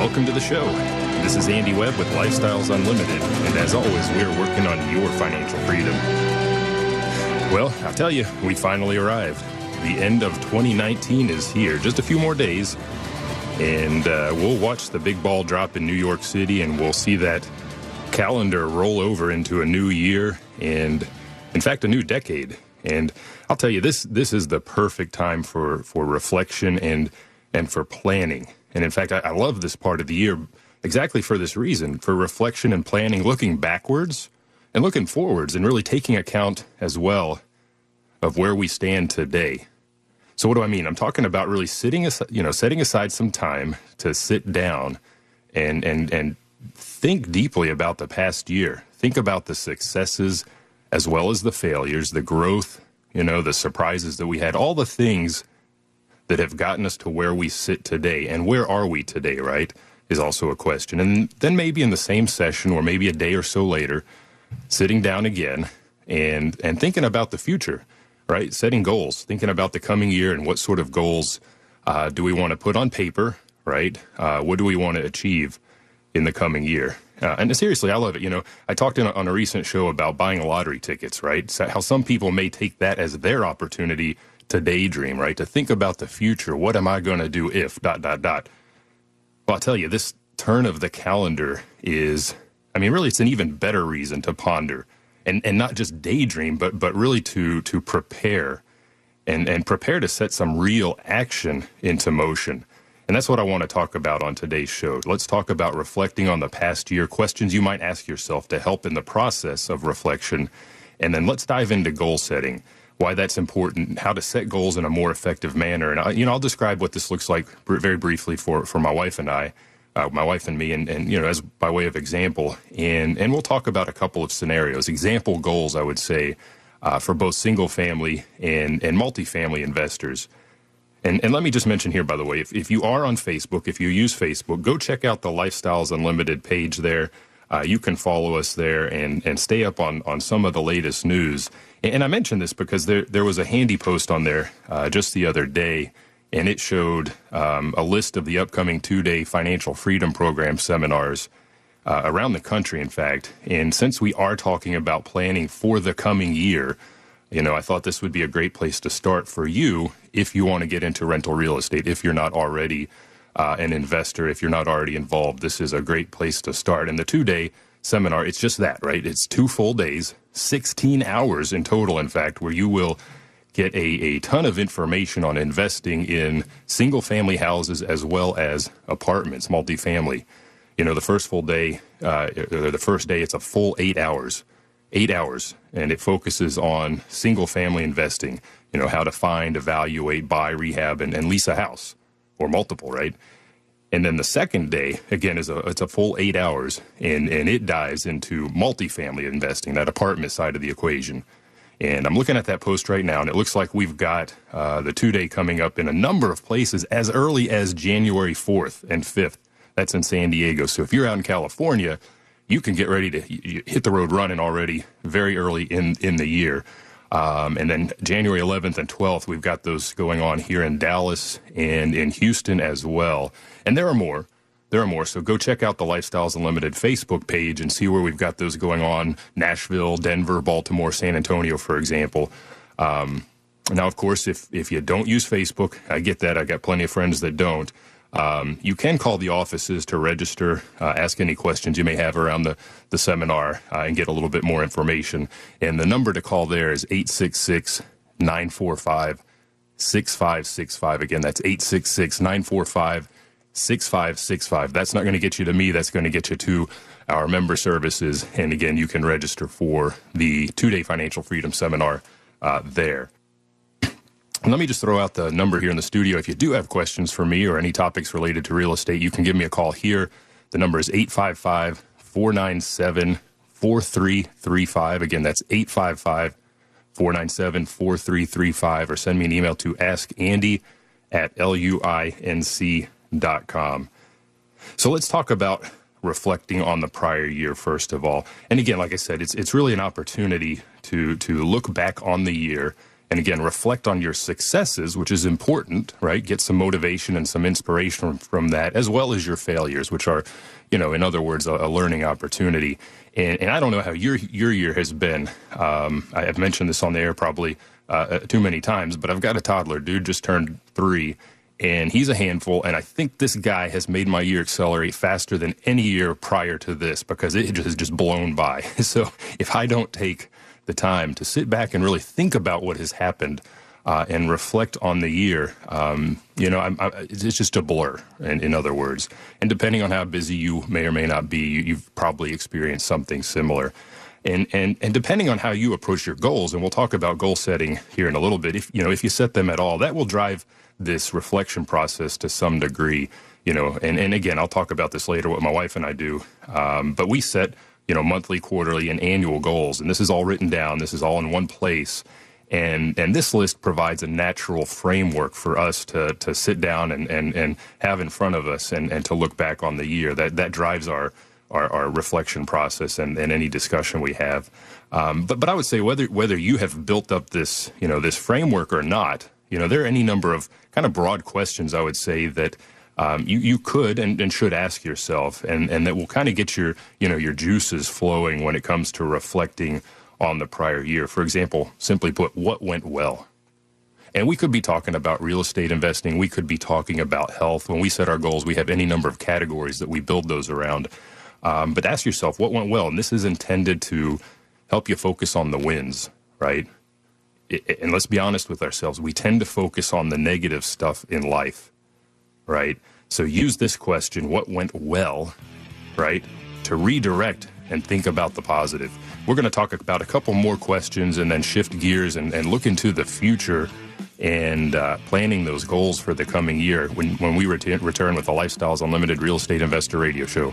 Welcome to the show. This is Andy Webb with Lifestyles Unlimited, and as always, we are working on your financial freedom. Well, I'll tell you, we finally arrived. The end of 2019 is here. Just a few more days, and uh, we'll watch the big ball drop in New York City, and we'll see that calendar roll over into a new year, and in fact, a new decade. And I'll tell you, this this is the perfect time for for reflection and and for planning. And in fact, I, I love this part of the year exactly for this reason for reflection and planning, looking backwards and looking forwards, and really taking account as well of where we stand today. So, what do I mean? I'm talking about really sitting, you know, setting aside some time to sit down and and and think deeply about the past year. Think about the successes as well as the failures, the growth, you know, the surprises that we had, all the things that have gotten us to where we sit today. And where are we today, right? Is also a question. And then maybe in the same session or maybe a day or so later, sitting down again and and thinking about the future, right? Setting goals, thinking about the coming year and what sort of goals uh, do we want to put on paper, right? Uh, what do we want to achieve in the coming year? Uh, and seriously, I love it. You know, I talked a, on a recent show about buying lottery tickets, right? So how some people may take that as their opportunity to daydream, right? To think about the future. What am I going to do if dot dot dot? Well, I'll tell you, this turn of the calendar is, I mean, really, it's an even better reason to ponder and and not just daydream, but but really to to prepare and and prepare to set some real action into motion. And that's what I want to talk about on today's show. Let's talk about reflecting on the past year, questions you might ask yourself to help in the process of reflection. And then let's dive into goal setting, why that's important, how to set goals in a more effective manner. And, I, you know, I'll describe what this looks like very briefly for, for my wife and I, uh, my wife and me, and, and, you know, as by way of example. And, and we'll talk about a couple of scenarios, example goals, I would say, uh, for both single family and, and multifamily investors. And, and let me just mention here, by the way, if, if you are on Facebook, if you use Facebook, go check out the Lifestyles Unlimited page there. Uh, you can follow us there and, and stay up on, on some of the latest news. And, I mentioned this because there, there was a handy post on there uh, just the other day, and it showed um, a list of the upcoming two day financial freedom program seminars uh, around the country, in fact. And since we are talking about planning for the coming year, you know, I thought this would be a great place to start for you if you want to get into rental real estate, if you're not already uh, an investor, if you're not already involved, this is a great place to start. And the two day seminar, it's just that, right? It's two full days, 16 hours in total, in fact, where you will get a, a ton of information on investing in single family houses as well as apartments, multifamily. You know, the first full day, uh, the first day, it's a full eight hours eight hours, and it focuses on single family investing. You know, how to find, evaluate, buy, rehab, and, and lease a house or multiple, right? And then the second day, again, is a it's a full eight hours, and and it dives into multifamily investing, that apartment side of the equation. And I'm looking at that post right now, and it looks like we've got uh, the two day coming up in a number of places as early as January 4th and 5th. That's in San Diego. So if you're out in California, you can get ready to hit the road running already very early in, in the year. Um, and then January 11th and 12th, we've got those going on here in Dallas and in Houston as well. And there are more. there are more. So go check out the Lifestyles Unlimited Facebook page and see where we've got those going on Nashville, Denver, Baltimore, San Antonio, for example. Um, now, of course, if, if you don't use Facebook, I get that. I got plenty of friends that don't. Um, you can call the offices to register, uh, ask any questions you may have around the, the seminar, uh, and get a little bit more information. And the number to call there is 866 945 6565. Again, that's 866 945 6565. That's not going to get you to me, that's going to get you to our member services. And again, you can register for the two day financial freedom seminar uh, there. let me just throw out the number here in the studio. If you do have questions for me or any topics related to real estate, you can give me a call here. The number is 855 497 4335. Again, that's 855 497 4335, or send me an email to askandy at luinc.com. So let's talk about reflecting on the prior year first of all. And again, like I said, it's it's really an opportunity to to look back on the year and again reflect on your successes, which is important, right? Get some motivation and some inspiration from that, as well as your failures, which are, you know, in other words, a, a learning opportunity. And, and, I don't know how your your year has been. Um, I have mentioned this on the air probably uh, too many times, but I've got a toddler. Dude just turned three and he's a handful. And I think this guy has made my year accelerate faster than any year prior to this because it has just blown by. So if I don't take the time to sit back and really think about what has happened uh, and reflect on the year, um, you know, I'm, I, it's just a blur. In, in, other words, and depending on how busy you may or may not be, you, have probably experienced something similar. And, and and depending on how you approach your goals, and we'll talk about goal setting here in a little bit. If you know if you set them at all, that will drive this reflection process to some degree, you know, and, and again, I'll talk about this later, what my wife and I do. Um, but we set, you know, monthly, quarterly, and annual goals. And this is all written down. This is all in one place. And, and this list provides a natural framework for us to, to sit down and, and, and have in front of us and, and to look back on the year. That, that drives our, our, our reflection process and, and any discussion we have. Um, but, but I would say whether, whether you have built up this, you know, this framework or not, you know, there are any number of kind of broad questions I would say that um, you, you could and, and should ask yourself, and, and that will kind of get your, you know, your juices flowing when it comes to reflecting on the prior year. For example, simply put, what went well? And we could be talking about real estate investing. We could be talking about health. When we set our goals, we have any number of categories that we build those around. Um, but ask yourself, what went well? And this is intended to help you focus on the wins, right? And let's be honest with ourselves, we tend to focus on the negative stuff in life, right? So use this question, what went well, right, to redirect and think about the positive. We're going to talk about a couple more questions and then shift gears and, and look into the future and uh, planning those goals for the coming year when, when we ret- return with the Lifestyles Unlimited Real Estate Investor Radio Show.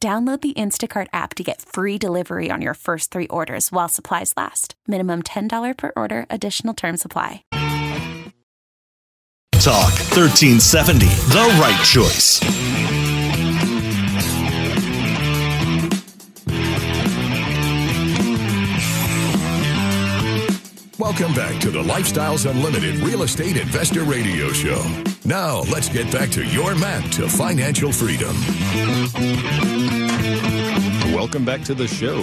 Download the Instacart app to get free delivery on your first three orders while supplies last. Minimum $10 per order, additional term supply. Talk 1370, the right choice. Welcome back to the Lifestyles Unlimited Real Estate Investor Radio Show. Now, let's get back to your map to financial freedom. Welcome back to the show.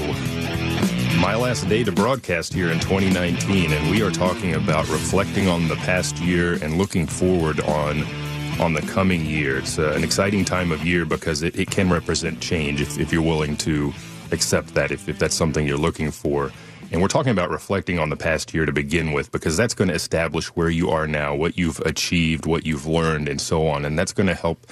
My last day to broadcast here in 2019, and we are talking about reflecting on the past year and looking forward on on the coming year. It's uh, an exciting time of year because it, it can represent change if, if you're willing to accept that, if, if that's something you're looking for. And we're talking about reflecting on the past year to begin with, because that's going to establish where you are now, what you've achieved, what you've learned, and so on. And that's going to help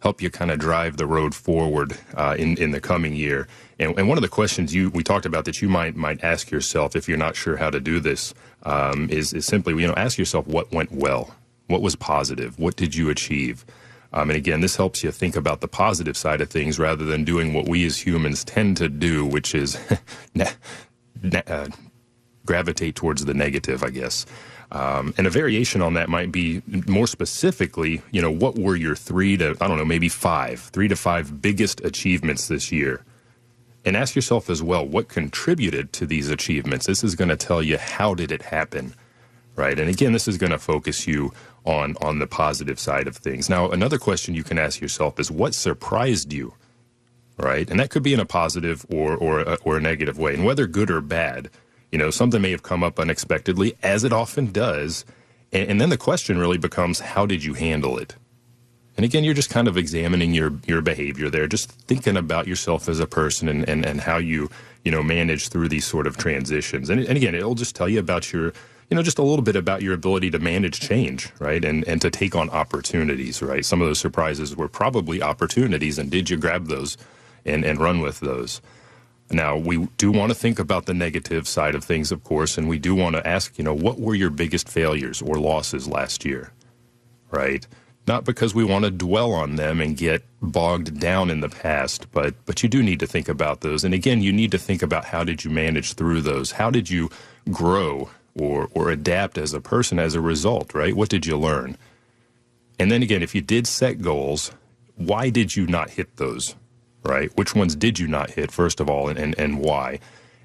help you kind of drive the road forward uh, in in the coming year. And, and, one of the questions you we talked about that you might might ask yourself if you're not sure how to do this um, is is simply you know ask yourself what went well, what was positive, what did you achieve, um, and again this helps you think about the positive side of things rather than doing what we as humans tend to do, which is uh, gravitate towards the negative, I guess. Um, and a variation on that might be more specifically, you know, what were your three to, I don't know, maybe five, three to five biggest achievements this year? And ask yourself as well, what contributed to these achievements? This is going to tell you how did it happen, right? And again, this is going to focus you on, on the positive side of things. Now, another question you can ask yourself is what surprised you, right? And that could be in a positive or, or, uh, or a negative way. And whether good or bad, you know, something may have come up unexpectedly, as it often does. And, and, then the question really becomes, how did you handle it? And again, you're just kind of examining your, your behavior there, just thinking about yourself as a person and, and, and how you, you know, manage through these sort of transitions. And, and again, it'll just tell you about your, you know, just a little bit about your ability to manage change, right? And, and to take on opportunities, right? Some of those surprises were probably opportunities, and did you grab those and, and run with those? Now, we do want to think about the negative side of things, of course, and we do want to ask, you know, what were your biggest failures or losses last year? Right? Not because we want to dwell on them and get bogged down in the past, but but you do need to think about those. And again, you need to think about how did you manage through those? How did you grow or or adapt as a person as a result, right? What did you learn? And then again, if you did set goals, why did you not hit those? Right? Which ones did you not hit, first of all, and, and, and why?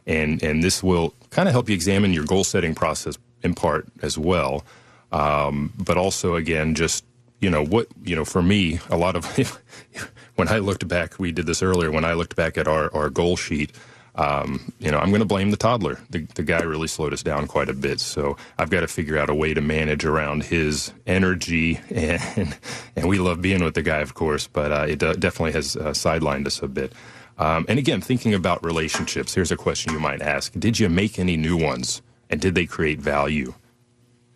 And, and this will kind of help you examine your goal setting process in part as well. Um, but also, again, just, you know, what, you know, for me, a lot of, when I looked back, we did this earlier, when I looked back at our, our goal sheet, um, you know, I'm going to blame the toddler. The, the guy really slowed us down quite a bit. So I've got to figure out a way to manage around his energy. And, and we love being with the guy, of course, but uh, it uh, definitely has uh, sidelined us a bit. Um, and again, thinking about relationships, here's a question you might ask Did you make any new ones? And did they create value?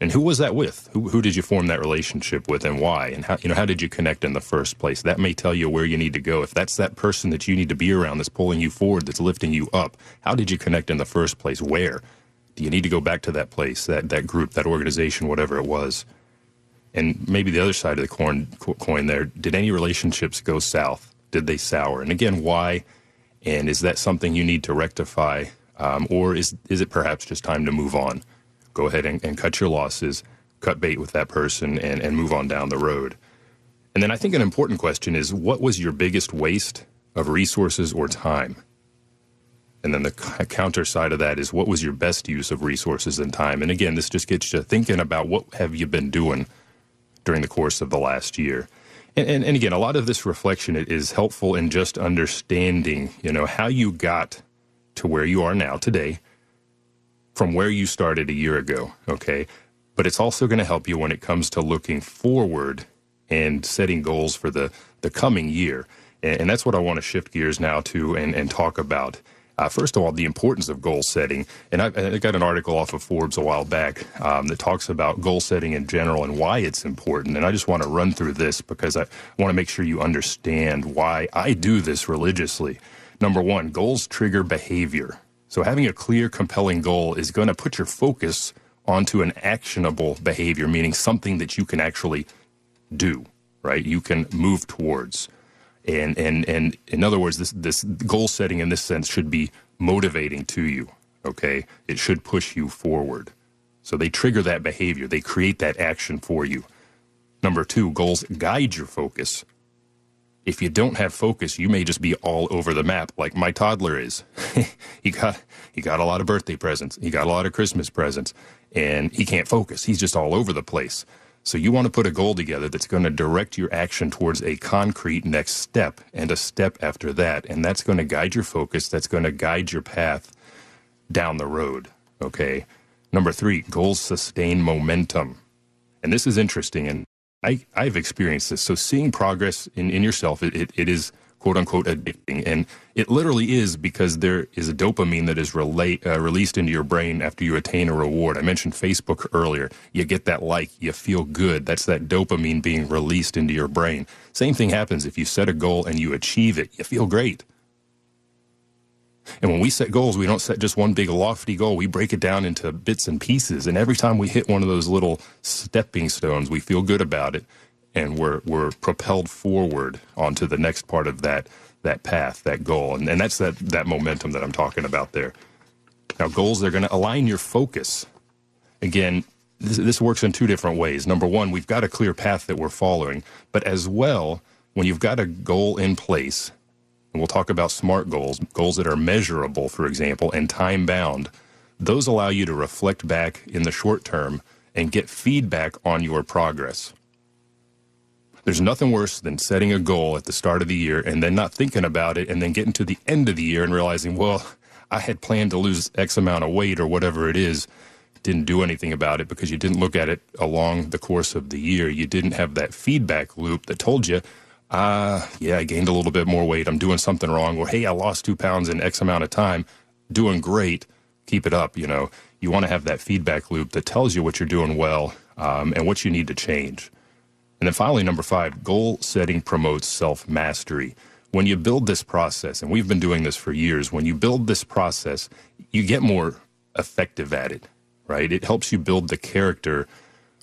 And who was that with? Who, who did you form that relationship with and why? And how, you know, how did you connect in the first place? That may tell you where you need to go. If that's that person that you need to be around that's pulling you forward, that's lifting you up, how did you connect in the first place? Where? Do you need to go back to that place, that, that group, that organization, whatever it was? And maybe the other side of the coin, coin there, did any relationships go south? Did they sour? And again, why? And is that something you need to rectify? Um, or is, is it perhaps just time to move on? Go ahead and, and cut your losses, cut bait with that person, and, and move on down the road. And then I think an important question is what was your biggest waste of resources or time? And then the counter side of that is what was your best use of resources and time? And again, this just gets you thinking about what have you been doing during the course of the last year. And, and, and again, a lot of this reflection is helpful in just understanding, you know, how you got to where you are now today from where you started a year ago, okay? But it's also going to help you when it comes to looking forward and setting goals for the, the coming year. And, and that's what I want to shift gears now to and, and talk about. Uh, first of all, the importance of goal setting. And I, I, got an article off of Forbes a while back um, that talks about goal setting in general and why it's important. And I just want to run through this because I want to make sure you understand why I do this religiously. Number one, goals trigger behavior. So having a clear, compelling goal is going to put your focus onto an actionable behavior, meaning something that you can actually do, right? You can move towards. And, and, and in other words, this, this goal setting in this sense should be motivating to you, okay? It should push you forward. So they trigger that behavior, they create that action for you. Number two, goals guide your focus if you don't have focus, you may just be all over the map, like my toddler is. he got he got a lot of birthday presents, he got a lot of Christmas presents, and he can't focus. He's just all over the place. So you want to put a goal together that's going to direct your action towards a concrete next step and a step after that, and that's going to guide your focus. That's going to guide your path down the road. Okay. Number three, goals sustain momentum. And this is interesting, and I, I've experienced this. So seeing progress in, in yourself, it, it, it is quote unquote addicting. And it literally is because there is a dopamine that is relate, uh, released into your brain after you attain a reward. I mentioned Facebook earlier. You get that like, you feel good. That's that dopamine being released into your brain. Same thing happens if you set a goal and you achieve it. You feel great. And when we set goals, we don't set just one big lofty goal. We break it down into bits and pieces. And every time we hit one of those little stepping stones, we feel good about it and we're we're propelled forward onto the next part of that that path, that goal. And and that's that that momentum that I'm talking about there. Now goals they're going to align your focus. Again, this, this works in two different ways. Number one, we've got a clear path that we're following, but as well, when you've got a goal in place, we'll talk about SMART goals, goals that are measurable, for example, and time bound, those allow you to reflect back in the short term and get feedback on your progress. There's nothing worse than setting a goal at the start of the year and then not thinking about it and then getting to the end of the year and realizing, well, I had planned to lose X amount of weight or whatever it is, didn't do anything about it because you didn't look at it along the course of the year. You didn't have that feedback loop that told you, uh, yeah, I gained a little bit more weight. I'm doing something wrong. Or, hey, I lost two pounds in X amount of time. Doing great. Keep it up. You know, you want to have that feedback loop that tells you what you're doing well um, and what you need to change. And then finally, number five, goal setting promotes self mastery. When you build this process, and we've been doing this for years, when you build this process, you get more effective at it right? It helps you build the character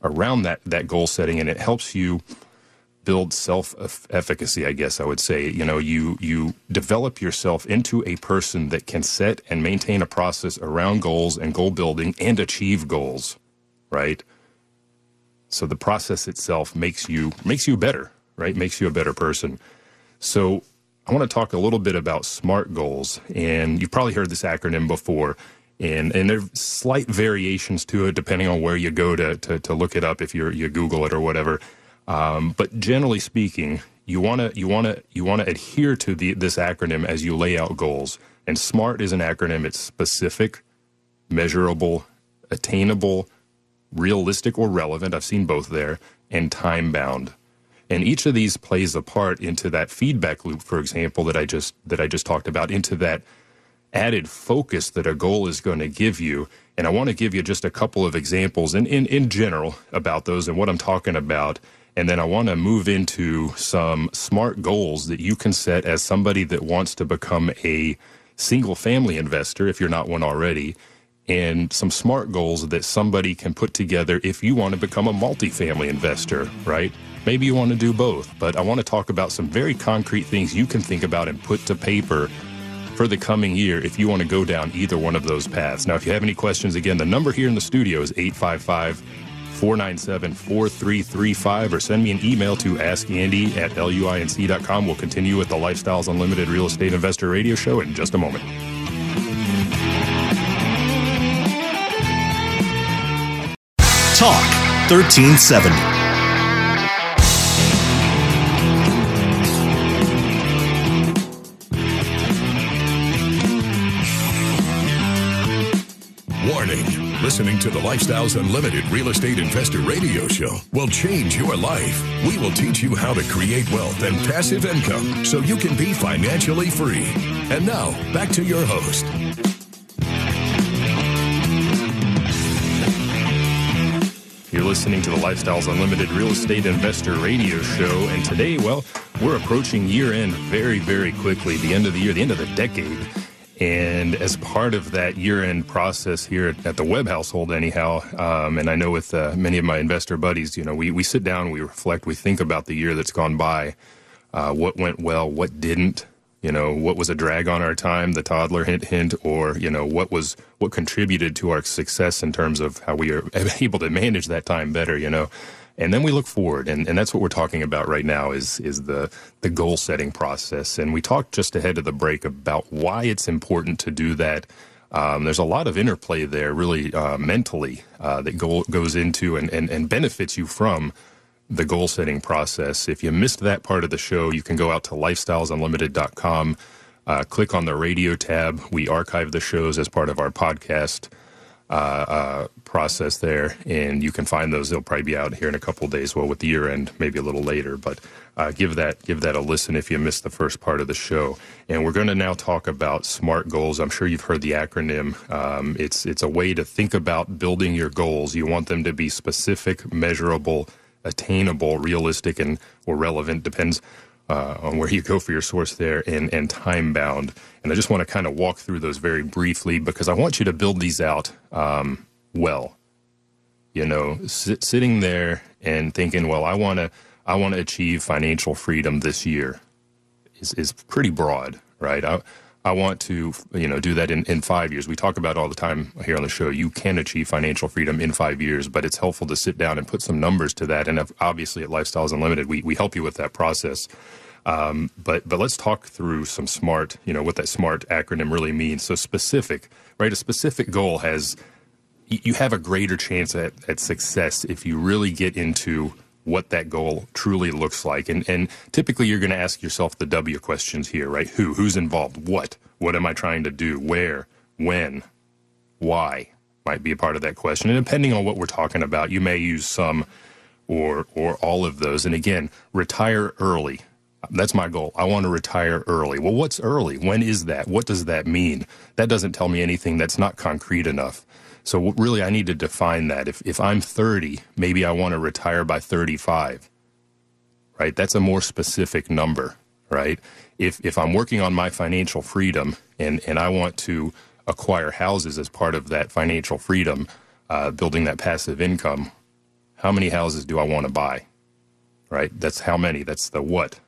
around that that goal setting, and it helps you build self efficacy. I guess I would say. You know, you you develop yourself into a person that can set and maintain a process around goals and goal building and achieve goals, right? So the process itself makes you makes you better, right? Makes you a better person. So I want to talk a little bit about SMART goals, and you've probably heard this acronym before and and there's slight variations to it depending on where you go to to, to look it up if you you Google it or whatever. Um, but generally speaking, you want to you want to you want to adhere to the this acronym as you lay out goals. And SMART is an acronym. It's specific, measurable, attainable, realistic or relevant. I've seen both there, and time bound. And each of these plays a part into that feedback loop, for example, that I just that I just talked about, into that added focus that a goal is going to give you. And I want to give you just a couple of examples in, in, in general about those and what I'm talking about. And then I want to move into some smart goals that you can set as somebody that wants to become a single family investor, if you're not one already, and some smart goals that somebody can put together if you want to become a multifamily investor, right? Maybe you want to do both, but I want to talk about some very concrete things you can think about and put to paper for the coming year if you want to go down either one of those paths. Now, if you have any questions, again, the number here in the studio is 855 497 4335 or send me an email to askandy at luinc.com. We'll continue with the Lifestyles Unlimited Real Estate Investor Radio Show in just a moment. Talk 1370. Listening to the Lifestyles Unlimited Real Estate Investor Radio Show will change your life. We will teach you how to create wealth and passive income so you can be financially free. And now, back to your host. You're listening to the Lifestyles Unlimited Real Estate Investor Radio Show. And today, well, we're approaching year end very, very quickly, the end of the year, the end of the decade. And as part of that year end process here at the Webb household, anyhow, um, and I know with uh, many of my investor buddies, you know, we, we sit down, we reflect, we think about the year that's gone by, uh, what went well, what didn't, you know, what was a drag on our time, the toddler hint, hint, or, you know, what was, what contributed to our success in terms of how we are able to manage that time better, you know and then we look forward and, and that's what we're talking about right now is is the the goal setting process. And we talked just ahead of the break about why it's important to do that. Um, there's a lot of interplay there really uh, mentally uh, that go, goes into and, and, and benefits you from the goal setting process. If you missed that part of the show you can go out to lifestylesunlimited.com uh, click on the radio tab. We archive the shows as part of our podcast uh, uh, process there, and you can find those. They'll probably be out here in a couple days. Well, with the year end, maybe a little later, but uh, give that give that a listen if you missed the first part of the show. And we're going to now talk about SMART goals. I'm sure you've heard the acronym. Um, it's it's a way to think about building your goals. You want them to be specific, measurable, attainable, realistic, and or relevant. Depends uh, on where you go for your source there and, and time bound. And I just want to kind of walk through those very briefly because I want you to build these out um, well. You know, sit, sitting there and thinking, well, I want to I want to achieve financial freedom this year is, is pretty broad, right? I, I want to, you know, do that in, in five years. We talk about all the time here on the show. You can achieve financial freedom in five years, but it's helpful to sit down and put some numbers to that. And obviously, at Lifestyles Unlimited, we, we help you with that process. Um, but but let's talk through some smart, you know, what that SMART acronym really means. So specific, right? A specific goal has you have a greater chance at, at success if you really get into what that goal truly looks like. And, and typically you're going to ask yourself the W questions here, right? Who, who's involved? What, what am I trying to do? Where, when, why might be a part of that question. And depending on what we're talking about, you may use some or, or all of those. And again, retire early. That's my goal. I want to retire early. Well, what's early? When is that? What does that mean? That doesn't tell me anything that's not concrete enough. So really, I need to define that. If, if I'm 30, maybe I want to retire by 35, right? That's a more specific number, right? If, if I'm working on my financial freedom and, and I want to acquire houses as part of that financial freedom, uh, building that passive income, how many houses do I want to buy? Right? That's how many. That's the what.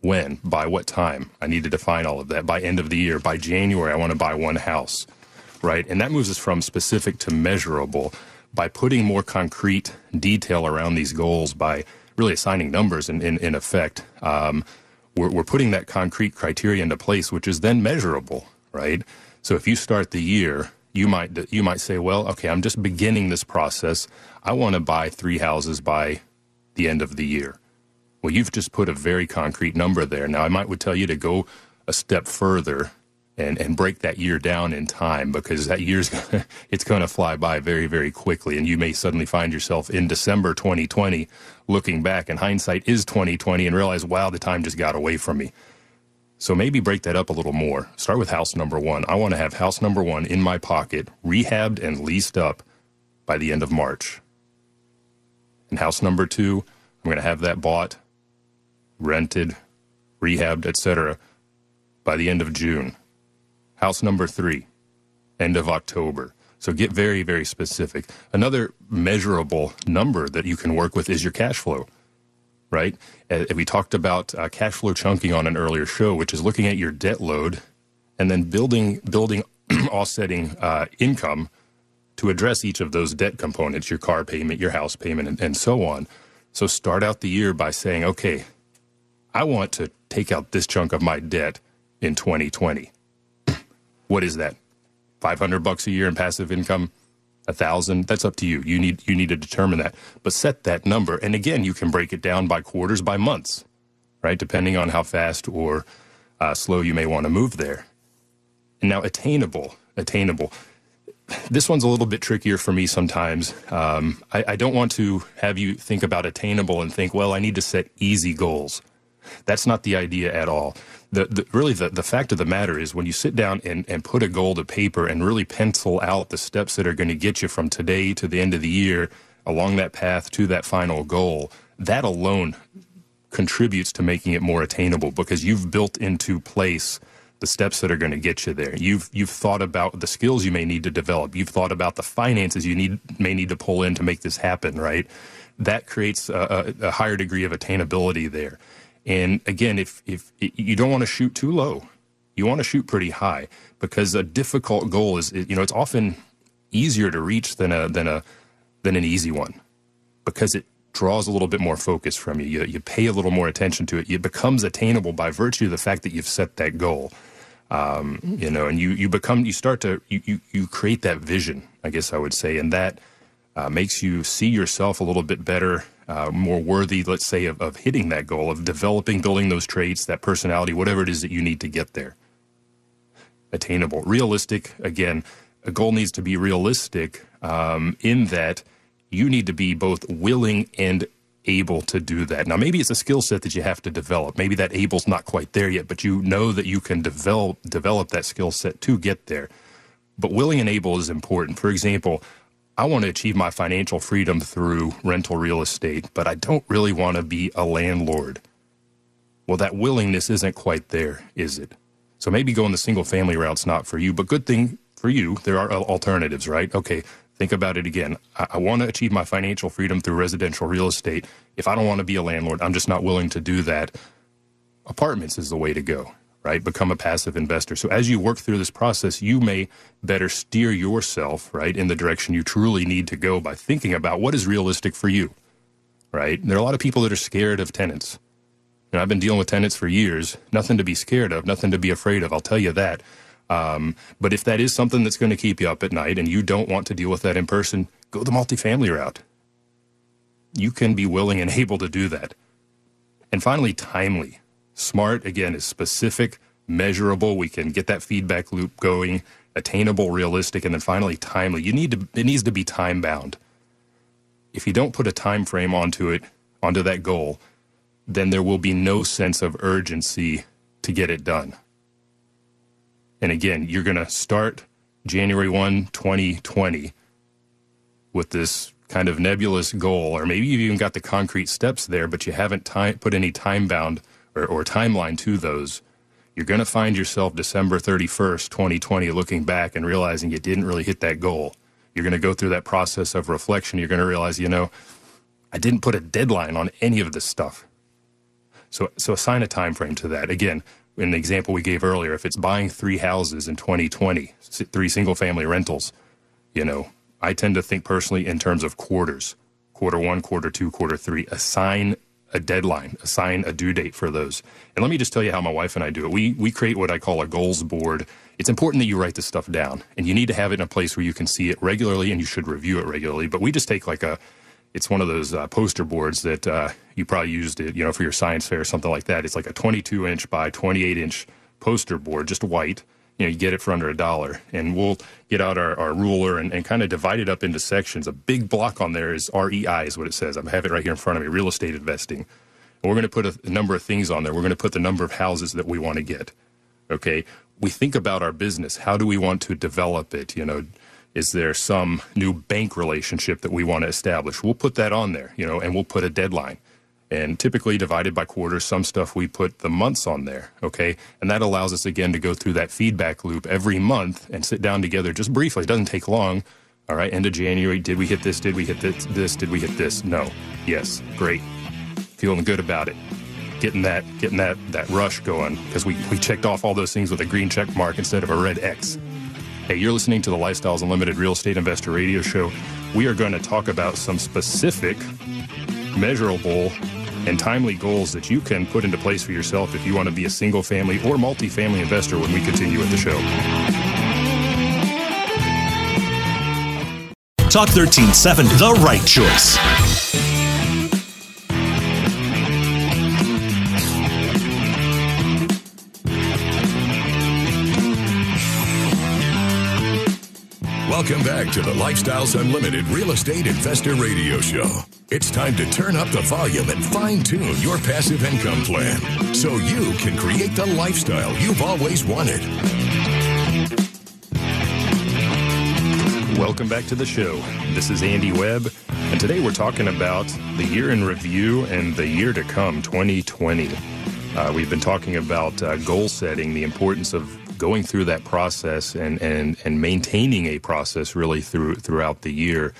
When? By what time? I need to define all of that. By end of the year, by January, I want to buy one house right? And that moves us from specific to measurable by putting more concrete detail around these goals by really assigning numbers in, in, in effect. Um, we're, we're putting that concrete criteria into place, which is then measurable, right? So if you start the year, you might you might say, well, okay, I'm just beginning this process. I want to buy three houses by the end of the year. Well, you've just put a very concrete number there. Now, I might would tell you to go a step further and, and break that year down in time because that year's it's going to fly by very very quickly. And you may suddenly find yourself in December 2020 looking back and hindsight is 2020 and realize wow the time just got away from me. So maybe break that up a little more. Start with house number 1 I want to have house number 1 in my pocket rehabbed and leased up by the end of March. And house number 2 I'm going to have that bought rented rehabbed etc by the end of June House number three, end of October. So get very, very specific. Another measurable number that you can work with is your cash flow, right? Uh, we talked about uh, cash flow chunking on an earlier show, which is looking at your debt load and then building, building offsetting uh, income to address each of those debt components, your car payment, your house payment, and, and so on. So start out the year by saying, okay, I want to take out this chunk of my debt in 2020 what is that? 500 bucks a year in passive income? A thousand? That's up to you. You need, you need to determine that. But set that number. And again, you can break it down by quarters, by months, right? Depending on how fast or uh, slow you may want to move there. And now attainable, attainable. This one's a little bit trickier for me sometimes. Um, I, I don't want to have you think about attainable and think, well, I need to set easy goals. That's not the idea at all the, the really the, the fact of the matter is when you sit down and, and put a goal to paper and really pencil out the steps that are going to get you from today to the end of the year along that path to that final goal, that alone contributes to making it more attainable because you've built into place the steps that are going to get you there. You've you've thought about the skills you may need to develop. You've thought about the finances you need may need to pull in to make this happen. Right, that creates a, a, a higher degree of attainability there. And again, if, if you don't want to shoot too low, you want to shoot pretty high because a difficult goal is, you know, it's often easier to reach than a, than a, than an easy one because it draws a little bit more focus from you. You, you pay a little more attention to it. It becomes attainable by virtue of the fact that you've set that goal. Um, you know, and you, you become, you start to, you, you, you create that vision, I guess I would say, and that uh, makes you see yourself a little bit better uh, more worthy, let's say, of, of hitting that goal, of developing, building those traits, that personality, whatever it is that you need to get there. Attainable. Realistic, again, a goal needs to be realistic um, in that you need to be both willing and able to do that. Now, maybe it's a skill set that you have to develop. Maybe that able's not quite there yet, but you know that you can develop develop that skill set to get there. But willing and able is important. For example, I want to achieve my financial freedom through rental real estate, but I don't really want to be a landlord. Well, that willingness isn't quite there, is it? So maybe going the single family route's not for you, but good thing for you, there are alternatives, right? Okay, think about it again. I, I want to achieve my financial freedom through residential real estate. If I don't want to be a landlord, I'm just not willing to do that. Apartments is the way to go, right? Become a passive investor. So as you work through this process, you may better steer yourself, right, in the direction you truly need to go by thinking about what is realistic for you, right? There are a lot of people that are scared of tenants. Know, I've been dealing with tenants for years. Nothing to be scared of, nothing to be afraid of. I'll tell you that. Um, but if that is something that's going to keep you up at night and you don't want to deal with that in person, go the multifamily route. You can be willing and able to do that. And finally, timely. Smart, again, is specific, measurable. We can get that feedback loop going, attainable, realistic, and then finally, timely. You need to, it needs to be time bound. If you don't put a time frame onto it, onto that goal, then there will be no sense of urgency to get it done. And again, you're going to start January 1, 2020 with this kind of nebulous goal, or maybe you've even got the concrete steps there, but you haven't time, put any time bound or, or timeline to those. You're going to find yourself December 31st, 2020, looking back and realizing you didn't really hit that goal. You're going to go through that process of reflection. You're going to realize, you know, I didn't put a deadline on any of this stuff. So, so assign a time frame to that. Again, in the example we gave earlier, if it's buying three houses in 2020, three single family rentals, you know, I tend to think personally in terms of quarters quarter one, quarter two, quarter three. Assign a deadline, assign a due date for those. And let me just tell you how my wife and I do it. We, we create what I call a goals board. It's important that you write this stuff down and you need to have it in a place where you can see it regularly and you should review it regularly. But we just take like a, it's one of those uh, poster boards that uh, you probably used it, you know, for your science fair or something like that. It's like a 22 inch by 28 inch poster board, just white. You know, you get it for under a dollar, and we'll get out our, our ruler and, and kind of divide it up into sections. A big block on there is REI, is what it says. I have it right here in front of me, real estate investing. And we're going to put a, a number of things on there. We're going to put the number of houses that we want to get. Okay. We think about our business. How do we want to develop it? You know, is there some new bank relationship that we want to establish? We'll put that on there, you know, and we'll put a deadline. And typically divided by quarters, some stuff we put the months on there, okay? And that allows us again to go through that feedback loop every month and sit down together just briefly. It doesn't take long. All right, end of January, did we hit this? Did we hit this? this? Did we hit this? No. Yes. Great. Feeling good about it. Getting that getting that that rush going because we, we checked off all those things with a green check mark instead of a red X. Hey, you're listening to the Lifestyles Unlimited Real Estate Investor Radio Show. We are going to talk about some specific, measurable, and timely goals that you can put into place for yourself if you want to be a single family or multi-family investor when we continue with the show. Talk 1370, the right choice. Welcome back to the Lifestyles Unlimited Real Estate Investor Radio Show. It's time to turn up the volume and fine tune your passive income plan so you can create the lifestyle you've always wanted. Welcome back to the show. This is Andy Webb, and today we're talking about the year in review and the year to come, 2020. Uh, we've been talking about uh, goal setting, the importance of going through that process and, and, and maintaining a process really through throughout the year.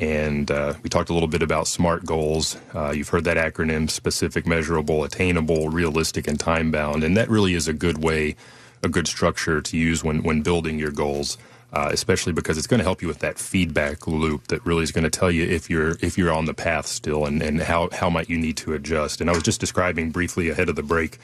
And uh, we talked a little bit about SMART goals. Uh, you've heard that acronym specific, measurable, attainable, realistic, and time bound. And that really is a good way, a good structure to use when, when building your goals. Uh, especially because it's going to help you with that feedback loop that really is going to tell you if you're if you're on the path still and, and how, how might you need to adjust. And I was just describing briefly ahead of the break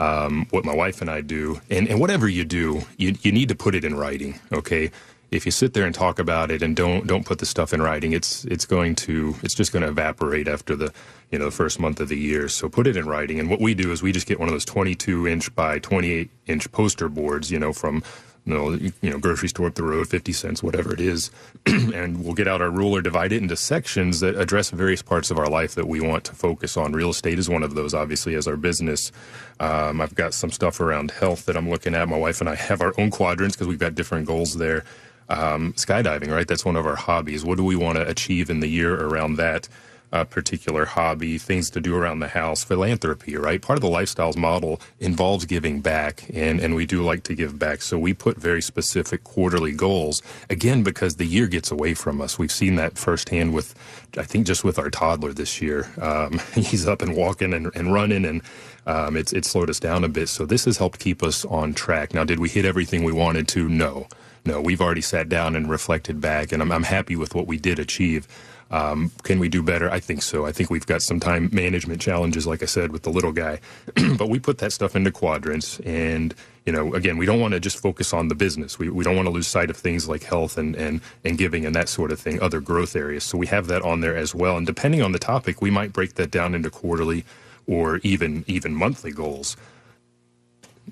um, what my wife and I do, and, and whatever you do, you, you need to put it in writing. Okay, if you sit there and talk about it and don't don't put the stuff in writing, it's it's going to it's just going to evaporate after the you know the first month of the year. So put it in writing. And what we do is we just get one of those 22 inch by 28 inch poster boards, you know, from you know, you know, grocery store up the road, 50 cents, whatever it is. and we'll get out our ruler, divide it into sections that address various parts of our life that we want to focus on. Real estate is one of those, obviously, as our business. Um, I've got some stuff around health that I'm looking at. My wife and I have our own quadrants because we've got different goals there. Um, skydiving, right? That's one of our hobbies. What do we want to achieve in the year around that? a particular hobby, things to do around the house, philanthropy, right? Part of the lifestyles model involves giving back, and, and we do like to give back. So we put very specific quarterly goals, again, because the year gets away from us. We've seen that firsthand with, I think, just with our toddler this year. Um, he's up and walking and, and running, and um, it's, it's slowed us down a bit. So this has helped keep us on track. Now, did we hit everything we wanted to? No. No, we've already sat down and reflected back, and I'm, I'm happy with what we did achieve. Um, can we do better? I think so. I think we've got some time management challenges, like I said, with the little guy. but we put that stuff into quadrants. And, you know, again, we don't want to just focus on the business. We, we don't want to lose sight of things like health and, and, and giving and that sort of thing, other growth areas. So we have that on there as well. And depending on the topic, we might break that down into quarterly or even even monthly goals.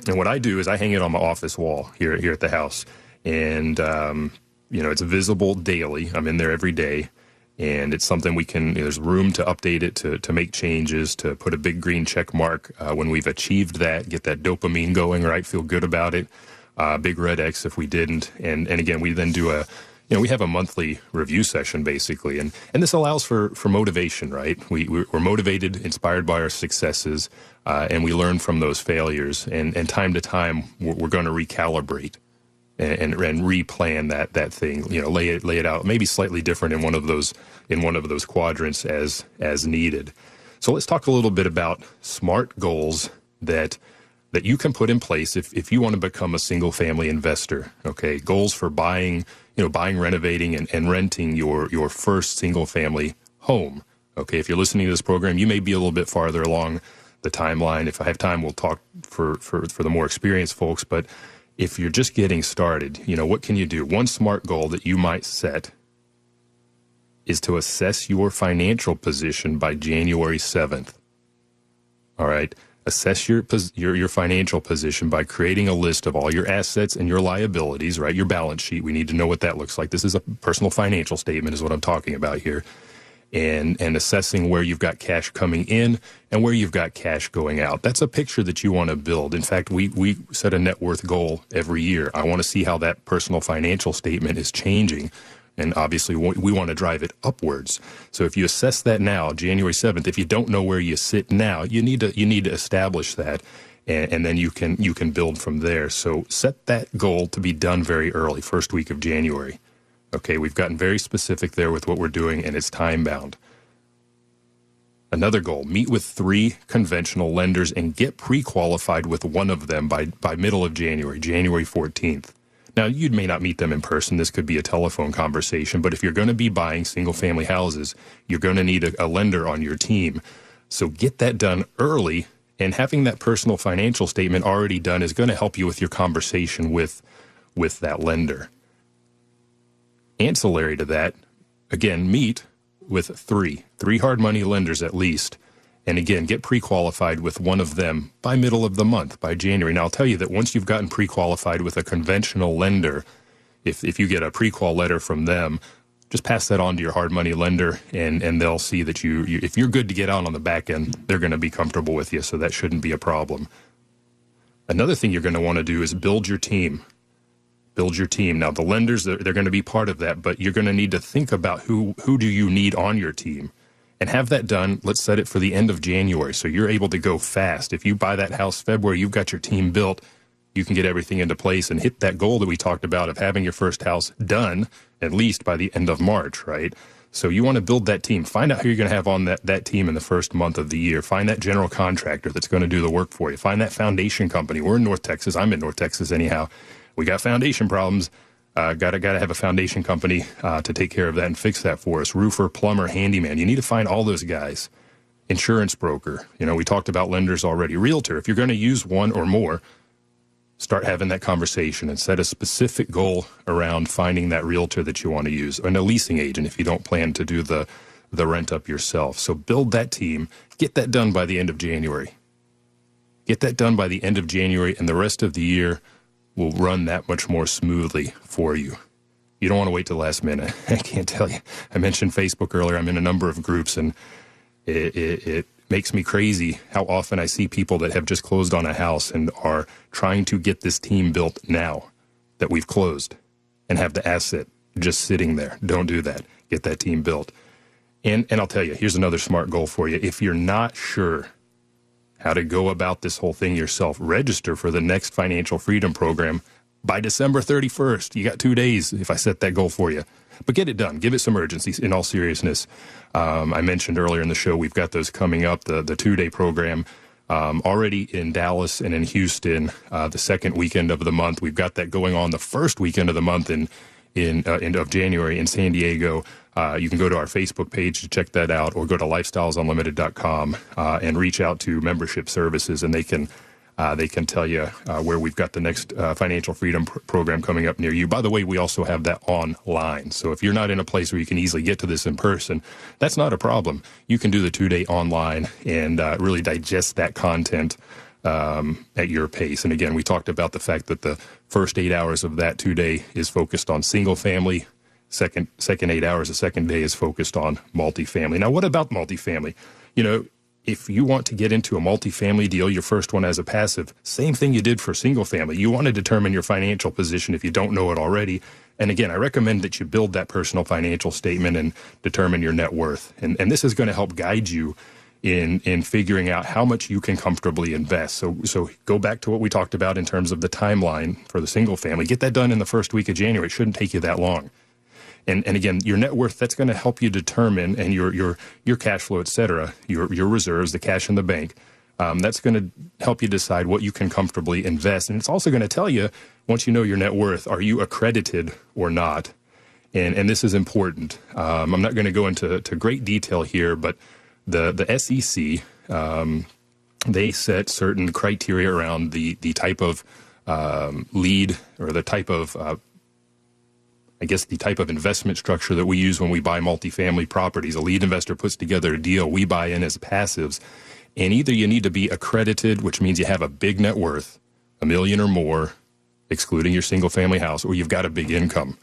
And what I do is I hang it on my office wall here here at the house, and um, you know it's visible daily. I'm in there every day and it's something we can. You know, there's room to update it, to to make changes, to put a big green check mark uh, when we've achieved that, get that dopamine going, right? Feel good about it. Uh, big red X if we didn't, and and again we then do a. You know, we have a monthly review session basically, and, and this allows for, for motivation, right? We, we're motivated, inspired by our successes, uh, and we learn from those failures. And, and time to time, we're, we're going to recalibrate and, and replan that that thing. You know, lay it lay it out maybe slightly different in one of those in one of those quadrants as as needed. So let's talk a little bit about smart goals that that you can put in place if, if you want to become a single family investor. Okay, goals for buying, you know, buying, renovating, and, and renting your your first single family home. Okay, if you're listening to this program, you may be a little bit farther along the timeline. If I have time, we'll talk for for, for the more experienced folks, but if you're just getting started, you know, what can you do? One smart goal that you might set is to assess your financial position by January 7th. All right. Assess your, your, your financial position by creating a list of all your assets and your liabilities, right? Your balance sheet. We need to know what that looks like. This is a personal financial statement is what I'm talking about here and and assessing where you've got cash coming in and where you've got cash going out. That's a picture that you want to build. In fact, we we set a net worth goal every year. I want to see how that personal financial statement is changing. And obviously, we want to drive it upwards. So, if you assess that now, January seventh, if you don't know where you sit now, you need to you need to establish that, and, and then you can you can build from there. So, set that goal to be done very early, first week of January. Okay, we've gotten very specific there with what we're doing, and it's time bound. Another goal meet with three conventional lenders and get pre qualified with one of them by, by middle of January, January 14th. Now, you may not meet them in person. This could be a telephone conversation, but if you're going to be buying single family houses, you're going to need a, a lender on your team. So get that done early, and having that personal financial statement already done is going to help you with your conversation with, with that lender. Ancillary to that, again, meet with three, three hard money lenders at least. And again, get pre qualified with one of them by middle of the month, by January. Now, I'll tell you that once you've gotten pre qualified with a conventional lender, if, if you get a pre qual letter from them, just pass that on to your hard money lender and, and they'll see that you, you, if you're good to get out on the back end, they're going to be comfortable with you. So that shouldn't be a problem. Another thing you're going to want to do is build your team build your team. Now, the lenders, they're, they're going to be part of that, but you're going to need to think about who, who do you need on your team and have that done. Let's set it for the end of January. So you're able to go fast. If you buy that house February, you've got your team built. You can get everything into place and hit that goal that we talked about of having your first house done at least by the end of March, right? So you want to build that team. Find out who you're going to have on that, that team in the first month of the year. Find that general contractor that's going to do the work for you. Find that foundation company. We're in North Texas. I'm in North Texas anyhow we got foundation problems. Uh, gotta gotta have a foundation company uh, to take care of that and fix that for us. Roofer, plumber, handyman. You need to find all those guys. Insurance broker. You know, we talked about lenders already. Realtor. If you're going to use one or more, start having that conversation and set a specific goal around finding that realtor that you want to use, and a leasing agent if you don't plan to do the the rent up yourself. So build that team. Get that done by the end of January. Get that done by the end of January, and the rest of the year will run that much more smoothly for you. You don't want to wait till the last minute. I can't tell you. I mentioned Facebook earlier. I'm in a number of groups, and it, it, it makes me crazy how often I see people that have just closed on a house and are trying to get this team built now that we've closed and have the asset just sitting there. Don't do that. Get that team built. And, and I'll tell you, here's another smart goal for you. If you're not sure how to go about this whole thing yourself, register for the next financial freedom program by December 31st. You got two days if I set that goal for you. But get it done. Give it some urgency in all seriousness. Um, I mentioned earlier in the show, we've got those coming up, the, the two day program. Um, already in Dallas and in Houston, uh, the second weekend of the month. We've got that going on the first weekend of the month in in uh, end of January in San Diego. Uh, you can go to our Facebook page to check that out, or go to lifestylesunlimited.com uh, and reach out to membership services, and they can uh, they can tell you uh, where we've got the next uh, financial freedom pr- program coming up near you. By the way, we also have that online. So if you're not in a place where you can easily get to this in person, that's not a problem. You can do the two day online and uh, really digest that content um, at your pace. And again, we talked about the fact that the first eight hours of that two day is focused on single family. Second, second eight hours, the second day is focused on multifamily. Now, what about multifamily? You know, if you want to get into a multifamily deal, your first one as a passive, same thing you did for single family. You want to determine your financial position if you don't know it already. And again, I recommend that you build that personal financial statement and determine your net worth. And, and this is going to help guide you in in figuring out how much you can comfortably invest. So so go back to what we talked about in terms of the timeline for the single family. Get that done in the first week of January. It shouldn't take you that long. And, and again, your net worth, that's going to help you determine, and your, your, your cash flow, et cetera, your, your reserves, the cash in the bank, um, that's going to help you decide what you can comfortably invest. And it's also going to tell you, once you know your net worth, are you accredited or not? And, and this is important. Um, I'm not going to go into to great detail here, but the, the SEC, um, they set certain criteria around the, the type of um, lead or the type of uh, I guess, the type of investment structure that we use when we buy multifamily properties. A lead investor puts together a deal, we buy in as passives. And either you need to be accredited, which means you have a big net worth, a million or more, excluding your single family house, or you've got a big income.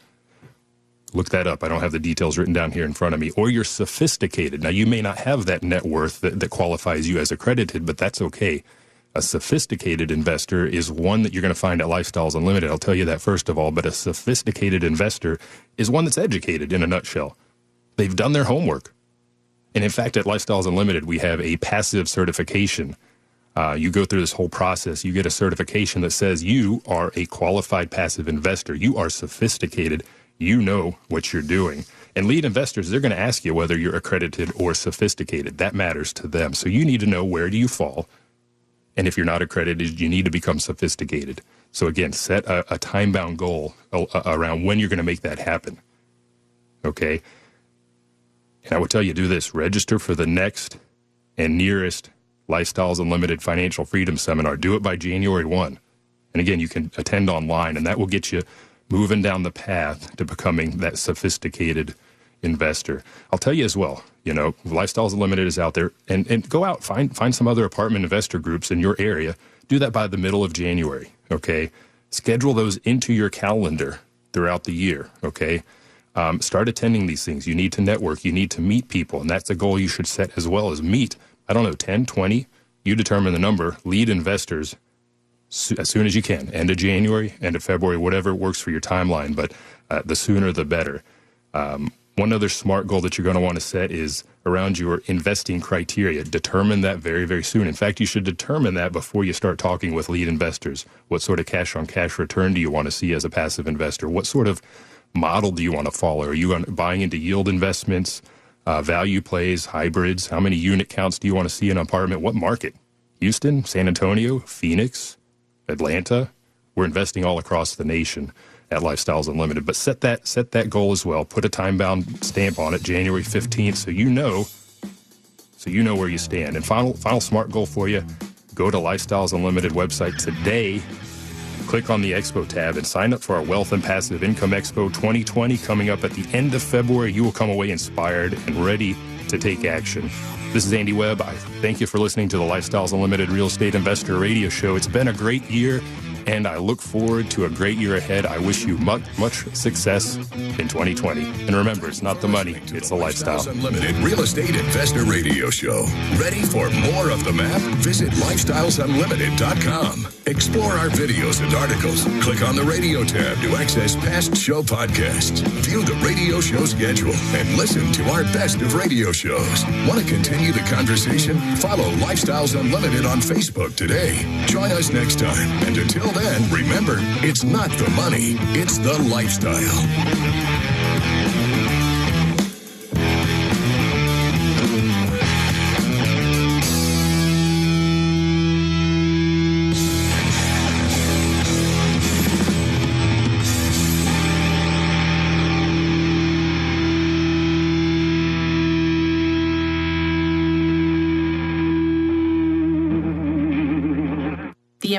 Look that up. I don't have the details written down here in front of me. Or you're sophisticated. Now, you may not have that net worth that, that qualifies you as accredited, but that's okay a sophisticated investor is one that you're going to find at Lifestyles Unlimited. I'll tell you that first of all. But a sophisticated investor is one that's educated in a nutshell. They've done their homework. And in fact, at Lifestyles Unlimited, we have a passive certification. Uh, you go through this whole process, you get a certification that says you are a qualified passive investor. You are sophisticated. You know what you're doing. And lead investors, they're going to ask you whether you're accredited or sophisticated. That matters to them. So you need to know where do you fall and if you're not accredited, you need to become sophisticated. So again, set a, a time bound goal uh, uh, around when you're going to make that happen. Okay. And I would tell you do this register for the next and nearest Lifestyles Unlimited Financial Freedom Seminar. Do it by January 1. And again, you can attend online, and that will get you moving down the path to becoming that sophisticated investor. I'll tell you as well, you know, Lifestyles Unlimited is out there and, and go out, find, find some other apartment investor groups in your area. Do that by the middle of January. Okay. Schedule those into your calendar throughout the year. Okay. Um, start attending these things. You need to network. You need to meet people. And that's a goal you should set as well as meet, I don't know, 10, 20. You determine the number, lead investors as soon as you can, end of January, end of February, whatever works for your timeline. But uh, the sooner the better. Um, one other smart goal that you're going to want to set is around your investing criteria. Determine that very, very soon. In fact, you should determine that before you start talking with lead investors. What sort of cash on cash return do you want to see as a passive investor? What sort of model do you want to follow? Are you buying into yield investments, uh, value plays, hybrids? How many unit counts do you want to see in an apartment? What market? Houston, San Antonio, Phoenix, Atlanta? We're investing all across the nation at Lifestyles Unlimited. But set that set that goal as well. Put a time bound stamp on it, January fifteenth, so you know so you know where you stand. And final final smart goal for you: go to Lifestyles Unlimited website today. Click on the Expo tab and sign up for our Wealth and Passive Income Expo 2020 coming up at the end of February. You will come away inspired and ready to take action. This is Andy Webb. I thank you for listening to the Lifestyles Unlimited Real Estate Investor Radio Show. It's been a great year and I look forward to a great year ahead. I wish you much, much success in 2020. And remember, it's not the money, it's the lifestyle. Unlimited Real Estate Investor Radio Show. Ready for more of the map? Visit lifestylesunlimited.com. Explore our videos and articles. Click on the radio tab to access past show podcasts. View the radio show schedule and listen to our best of radio shows. Want to continue the conversation? Follow Lifestyles Unlimited on Facebook today. Join us next time. And until then, remember, it's not the money, it's the lifestyle.